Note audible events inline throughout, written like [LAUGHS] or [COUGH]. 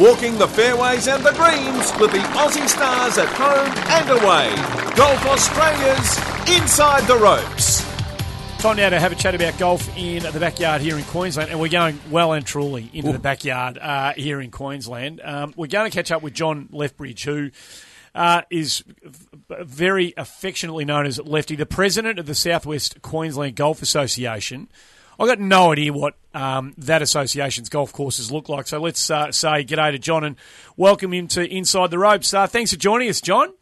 Walking the fairways and the greens with the Aussie stars at home and away. Golf Australia's Inside the Ropes. Time now to have a chat about golf in the backyard here in Queensland, and we're going well and truly into the backyard uh, here in Queensland. Um, we're going to catch up with John Lethbridge, who uh, is very affectionately known as Lefty, the president of the Southwest Queensland Golf Association. I've got no idea what um, that association's golf courses look like. So let's uh, say g'day to John and welcome him to Inside the Ropes. Uh, thanks for joining us, John.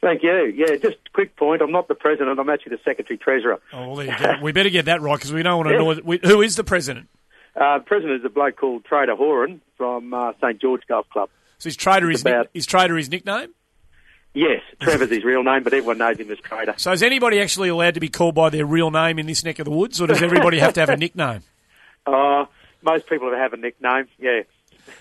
Thank you. Yeah, just a quick point. I'm not the president. I'm actually the secretary treasurer. Oh, well, there you go. we better get that right because we don't want to [LAUGHS] know we, who is the president. Uh, president is a bloke called Trader Horan from uh, St George Golf Club. So his Trader his, about- nick, is Trader his nickname? Yes, Trevor's his real name, but everyone knows him as Trader. So is anybody actually allowed to be called by their real name in this neck of the woods, or does everybody have to have a nickname? [LAUGHS] Uh, most people have a nickname. Yeah.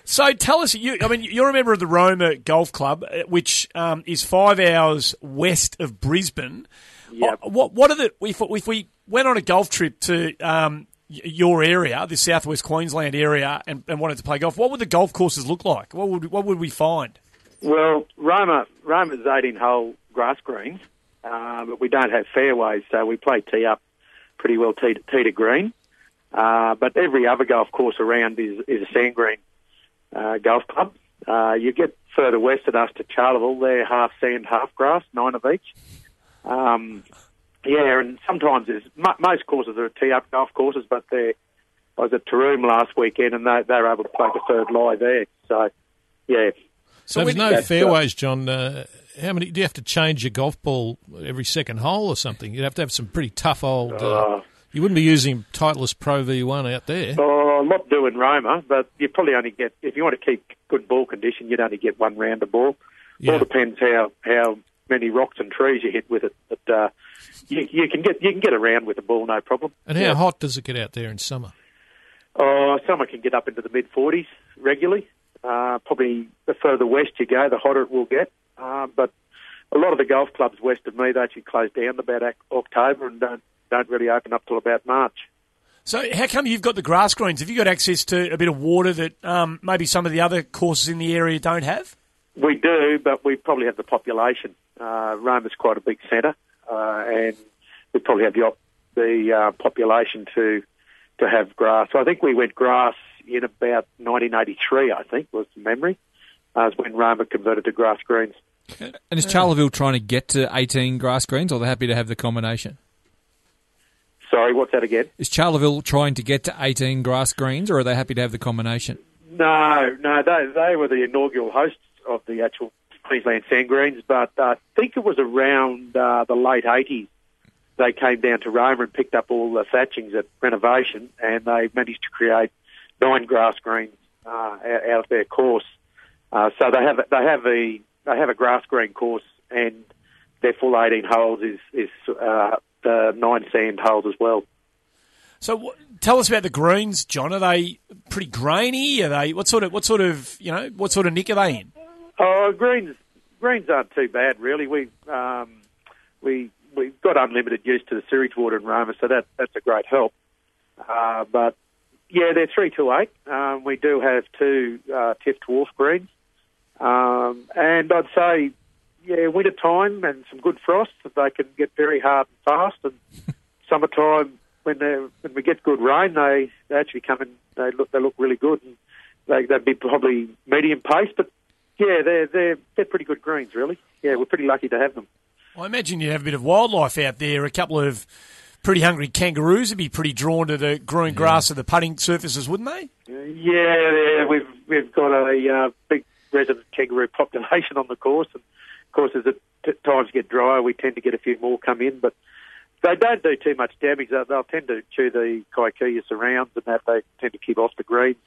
So tell us, you, I mean, you're a member of the Roma Golf Club, uh, which um, is five hours west of Brisbane. Yep. What, what are the, if, if we went on a golf trip to um, your area, the southwest Queensland area, and, and wanted to play golf, what would the golf courses look like? What would, what would we find? Well, Roma, Roma's 18 hole grass greens, uh, but we don't have fairways, so we play tee up pretty well tee to, tee to green. Uh, but every other golf course around is, is a sand green uh, golf club. Uh, you get further west of us to Charleville, they're half sand, half grass, nine of each. Um, yeah, and sometimes there's mo- most courses are tee up golf courses, but they're, I was at Taroom last weekend and they, they were able to play the third lie there. So, yeah, So there's no fairways, John. Uh, how many? Do you have to change your golf ball every second hole or something? You'd have to have some pretty tough old. Uh, Uh, you wouldn't be using Titleist Pro V1 out there. Oh, I'm not doing Roma, but you probably only get if you want to keep good ball condition, you'd only get one round of ball. Yeah. All depends how how many rocks and trees you hit with it. But uh, you, you can get you can get around with the ball, no problem. And how Yeah. hot does it get out there in summer? Oh, summer can get up into the mid 40s regularly. Uh, probably the further west you go, the hotter it will get. Uh, but a lot of the golf clubs west of me, they actually close down about October and don't don't really open up till about March. So how come you've got the grass greens? Have you got access to a bit of water that um, maybe some of the other courses in the area don't have? We do, but we probably have the population. Uh, Roma's quite a big centre, uh, and we probably have the op- the uh, population to to have grass. So I think we went grass in about 1983. I think was the memory. Uh, when Roma converted to grass greens. [LAUGHS] And is Charleville trying to get to 18 grass greens, or they're happy to have the combination? Sorry, what's that again? Is Charleville trying to get to 18 grass greens, or are they happy to have the combination? No, no, they they were the inaugural hosts of the actual Queensland Sand Greens, but I think it was around uh, the late 80s they came down to Roma and picked up all the thatchings at renovation, and they managed to create nine grass greens uh, out of their course. Uh, so they have they have a they have a grass green course, and their full 18 holes is is uh, the nine sand holes as well. So what, tell us about the greens, John. Are they pretty grainy? Are they what sort of what sort of you know what sort of nick are they in? Oh, greens greens aren't too bad really. We um, we we've got unlimited use to the sewage water in Roma, so that that's a great help. Uh, but yeah, they're three to eight. Um, we do have two uh, Tiff dwarf greens, um, and I'd say yeah, winter time and some good frost, they can get very hard and fast. And [LAUGHS] summertime, when they when we get good rain, they, they actually come in. They look they look really good, and they, they'd be probably medium pace, but yeah, they're they're they're pretty good greens, really. Yeah, we're pretty lucky to have them. I imagine you'd have a bit of wildlife out there. A couple of pretty hungry kangaroos would be pretty drawn to the green grass of the putting surfaces, wouldn't they? Yeah, yeah, we've we've got a uh, big resident kangaroo population on the course, and of course, as the t- times get drier, we tend to get a few more come in, but. They don't do too much damage. They'll, they'll tend to chew the kikuyu surrounds and that. They tend to keep off the greens.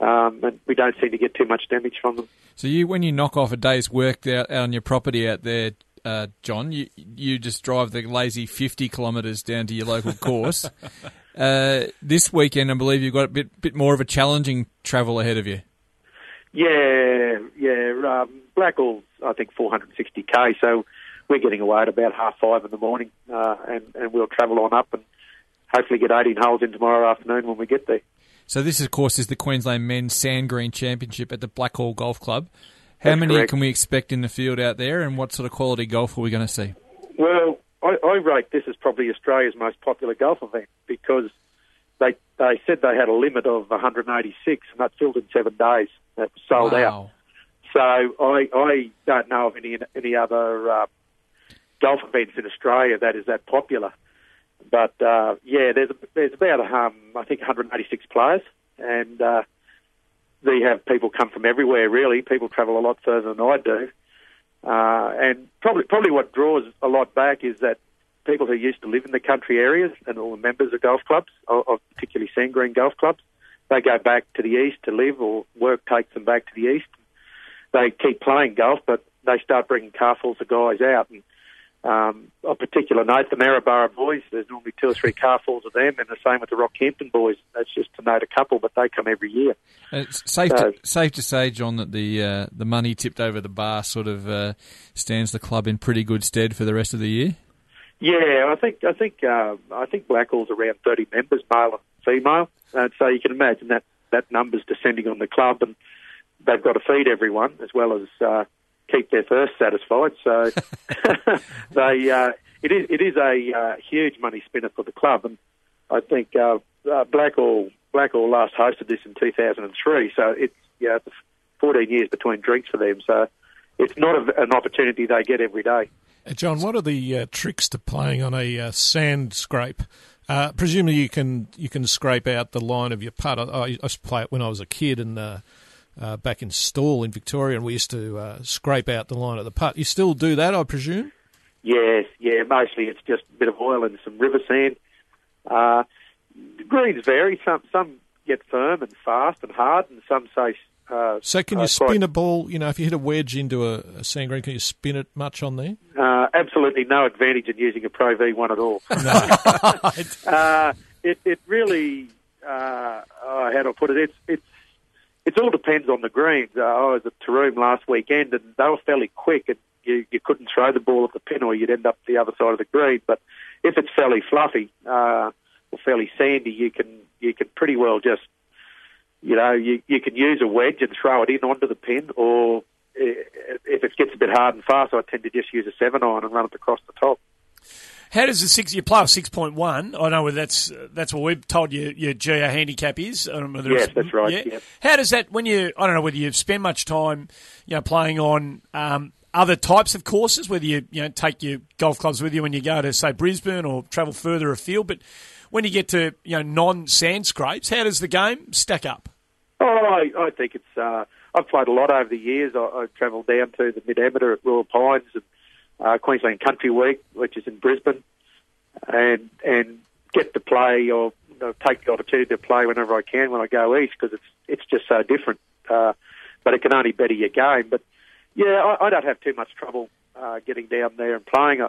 Um, and we don't seem to get too much damage from them. So you, when you knock off a day's work out, out on your property out there, uh, John, you you just drive the lazy fifty kilometres down to your local [LAUGHS] course. Uh, this weekend, I believe you've got a bit bit more of a challenging travel ahead of you. Yeah, yeah. Um, Blackall's, I think, 460k. So we're getting away at about half five in the morning, uh, and, and we'll travel on up and hopefully get 18 holes in tomorrow afternoon when we get there. So this, of course, is the Queensland Men's Sand Green Championship at the Blackall Golf Club. How That's many correct. can we expect in the field out there, and what sort of quality golf are we going to see? Well, I, I rate this as probably Australia's most popular golf event because they they said they had a limit of 186, and that filled in seven days. That was sold out. So I I don't know of any any other uh, golf events in Australia that is that popular. But uh, yeah, there's there's about um, I think 186 players, and uh, they have people come from everywhere. Really, people travel a lot further than I do. Uh, and probably probably what draws a lot back is that people who used to live in the country areas and all the members of golf clubs, of, particularly sand green golf clubs, they go back to the east to live, or work takes them back to the east. They keep playing golf, but they start bringing carfuls of guys out. And um, of particular note, the Maryborough boys, there's normally two or three carfuls of them, and the same with the Rockhampton boys. That's just to note a couple, but they come every year. Uh, It's safe So- to, safe to say, John, that the uh, the money tipped over the bar sort of uh, stands the club in pretty good stead for the rest of the year. Yeah, I think I think uh, I think Blackall's around thirty members, male and female, and so you can imagine that that number's descending on the club, and they've got to feed everyone as well as uh, keep their thirst satisfied. So [LAUGHS] [LAUGHS] they uh, it is it is a uh, huge money spinner for the club, and I think uh, uh, Blackall Blackall last hosted this in two thousand and three, so it's yeah, it's fourteen years between drinks for them, so. It's not a, an opportunity they get every day. Uh, John, what are the uh, tricks to playing on a uh, sand scrape? Uh, presumably, you can you can scrape out the line of your putt. I, I used to play it when I was a kid and uh, back in Stawell in Victoria, and we used to uh, scrape out the line of the putt. You still do that, I presume? Yes, yeah, mostly it's just a bit of oil and some river sand. Uh, the greens vary. Some some get firm and fast and hard, and some say. Uh, So, can uh, you spin quite- a ball? You know, if you hit a wedge into a, a sand green, can you spin it much on there? Uh, absolutely no advantage in using a Pro V1 at all. [LAUGHS] uh, it, it really, uh, oh, how do I put it? It's it's it all depends on the greens. Uh, I was at Taroom last weekend, and they were fairly quick, and you, you couldn't throw the ball at the pin, or you'd end up the other side of the green. But if it's fairly fluffy uh, or fairly sandy, you can you can pretty well just you know you you can use a wedge and throw it in onto the pin, or if it gets a bit hard and fast, I tend to just use a seven iron and run it across the top. How does the six? You play a six point one. I know whether that's that's what we've told you your GA handicap is. I don't know whether Yes, that's right, yep. How does that when you? I don't know whether you spend much time, you know, playing on um, other types of courses. Whether you you know take your golf clubs with you when you go to say Brisbane or travel further afield. But when you get to you know non sand scrapes, how does the game stack up? Oh, I, I think it's. Uh, I've played a lot over the years. I, I travelled down to the Mid Amateur at Royal Pines and uh, Queensland Country Week, which is in Brisbane, and and get to play or you know, take the opportunity to play whenever I can when I go east because it's it's just so different. Uh, but it can only better your game. But yeah, I, I don't have too much trouble uh, getting down there and playing. Uh,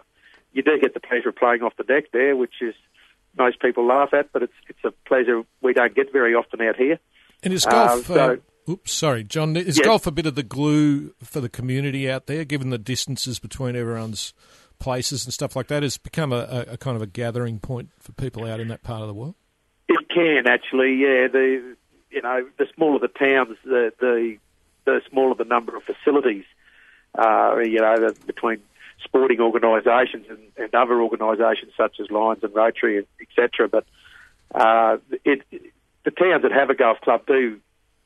you do get the pleasure of playing off the deck there, which is most people laugh at, but it's it's a pleasure we don't get very often out here. And is Uh, golf? so- uh, oops, sorry, John. Is Yeah. golf a bit of the glue for the community out there, given the distances between everyone's places and stuff like that? Has become a, a, a kind of a gathering point for people out in that part of the world. It can actually, yeah. The you know the smaller the towns, the the, the smaller the number of facilities. Uh, you know, the, between sporting organisations and, and other organisations such as Lions and Rotary, etc. But uh, it, the towns that have a golf club do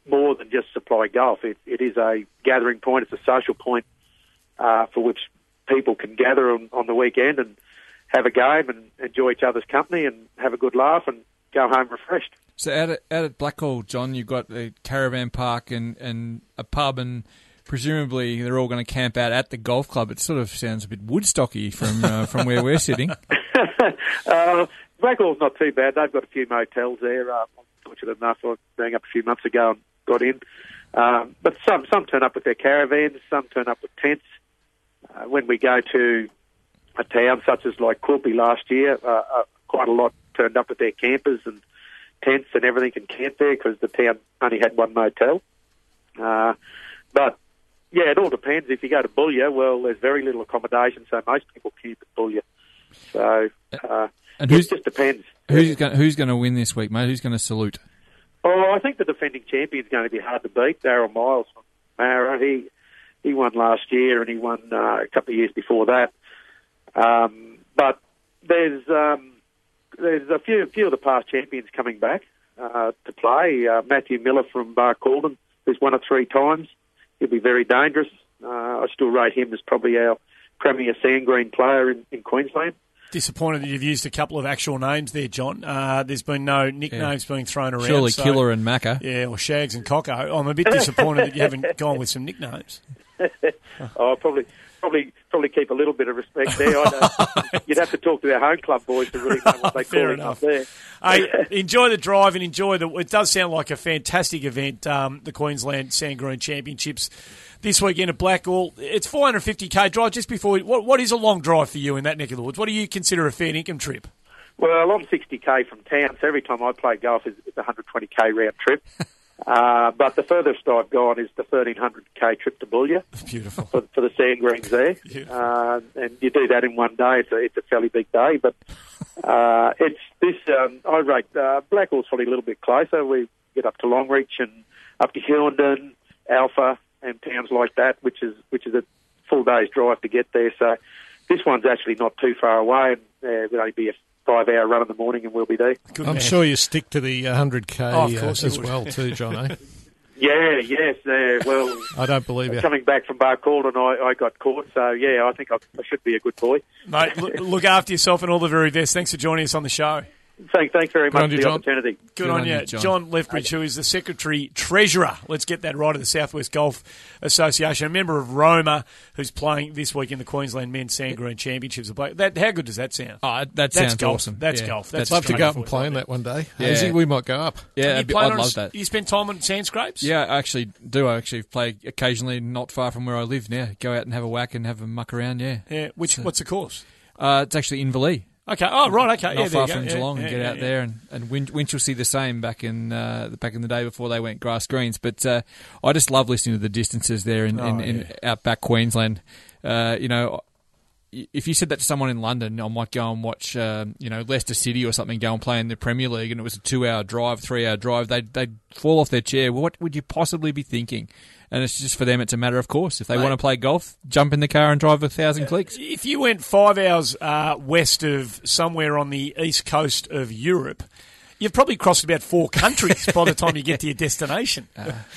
more than just supply golf. It, it is a gathering point. It's a social point uh, for which people can gather on, on the weekend and have a game and enjoy each other's company and have a good laugh and go home refreshed. So out at, out at Blackall, John, you've got the caravan park and, and a pub, and presumably they're all going to camp out at the golf club. It sort of sounds a bit Woodstocky from uh, [LAUGHS] from where we're sitting. [LAUGHS] uh, Blackall's not too bad. They've got a few motels there. Uh, I'm fortunate enough. I rang up a few months ago and got in. Um, but some some turn up with their caravans. Some turn up with tents. Uh, when we go to a town such as like Quilpie last year, uh, uh, quite a lot turned up with their campers and tents and everything can camp there because the town only had one motel. Uh, but yeah, it all depends. If you go to Boulia, well, there's very little accommodation, so most people camp at Boulia. So uh, And it who's just depends. who's going who's going to win this week, mate? Who's going to salute? I think the defending champion's going to be hard to beat. Daryl Miles from Mara. He he won last year and he won uh, a couple of years before that. Um, but there's um, there's a few few of the past champions coming back uh, to play. Uh, Matthew Miller from Barcaldine, who's won it three times. He'll be very dangerous. Uh, I still rate him as probably our premier sand green player in, in Queensland. Disappointed that you've used a couple of actual names there, John. Uh, there's been no nicknames being thrown around. Surely so- Killer and Macca. Yeah, or Shags and Cocker. I'm a bit disappointed that you haven't [LAUGHS] gone with some nicknames. [LAUGHS] Oh, probably, probably, probably keep a little bit of respect there. [LAUGHS] You'd have to talk to our home club boys to really know what they call enough. up there. Hey, enjoy the drive and enjoy the. It does sound like a fantastic event. Um, the Queensland Sand Green Championships this weekend at Blackall. It's 450k drive. Just before, what what is a long drive for you in that neck of the woods? What do you consider a fair income trip? Well, I'm 60k from town, so every time I play golf, it's it's a 120k round trip. [LAUGHS] uh, but the furthest I've gone is the 1300k trip to Boulia [LAUGHS] Beautiful. for, for the sand greens there. [LAUGHS] Uh, and you do that in one day. It's a, it's a fairly big day, but uh, it's this. Um, I rate uh, Blackall's probably a little bit closer. We get up to Longreach and up to Hughenden, Alpha, and towns like that, which is which is a full day's drive to get there. So this one's actually not too far away, and uh, it'll only be a five-hour run in the morning, and we'll be there. Good I'm man. sure you stick to the 100k Oh, of course uh, as would. well too, [LAUGHS] John. Eh? Yeah, yes. Uh, well, I don't believe you. coming back from Barcaldine, I, I got caught. So yeah, I think I, I should be a good boy. Mate, look, look after yourself and all the very best. Thanks for joining us on the show. Thank, thanks very much for you, the John. opportunity. Good, Good on, on you, you, John. John. Lethbridge, who is the Secretary Treasurer, let's get that right, of the Southwest Golf Association, a member of Roma, who's playing this week in the Queensland Men's Sand Green Championships. That, how good does that sound? Oh, that That's sounds golf. awesome. That's Yeah, golf. That's Love to go up up and play in that one day. Yeah. Hazy, we might go up. Yeah, I'd, be- I'd on love s- that. You spend time on sand scrapes? Yeah, I actually do. I actually play occasionally, not far from where I live now. Go out and have a whack and have a muck around. Yeah, Yeah. Which, what's the course? uh, it's actually Inverleigh. Okay. Oh, right. Okay. not yeah, far from Yeah, Geelong, and get yeah, out yeah. there. And, and Win- Winchelsea the same back in uh, back in the day before they went grass greens. But uh, I just love listening to the distances there in, in, Oh, in yeah. outback Queensland. Uh, you know, if you said that to someone in London, I might go and watch, um, you know, Leicester City or something, go and play in the Premier League, and it was a two-hour drive, three-hour drive. They'd they'd fall off their chair. What would you possibly be thinking? And it's just for them, it's a matter of course. If they Mate. want to play golf, jump in the car and drive a thousand clicks. If you went five hours uh, west of somewhere on the east coast of Europe, you've probably crossed about four [LAUGHS] countries by the time you get to your destination.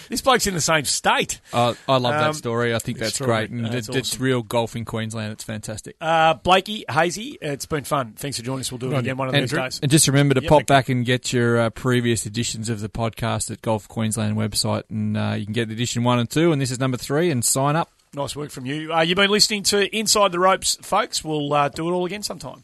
this bloke's in the same state. Uh, I love Um, that story. I think that's great, and it, it's awesome. real golf in Queensland. It's fantastic. Uh, Blakey, Hazy, it's been fun. Thanks for joining us. We'll do it again one of And, these days. and just remember to Yeah, pop back and get your uh, previous editions of the podcast at Golf Queensland website, and uh, you can get edition one and two, and this is number three, and sign up. Nice work from you. Uh, you've been listening to Inside the Ropes, folks. We'll uh, do it all again sometime.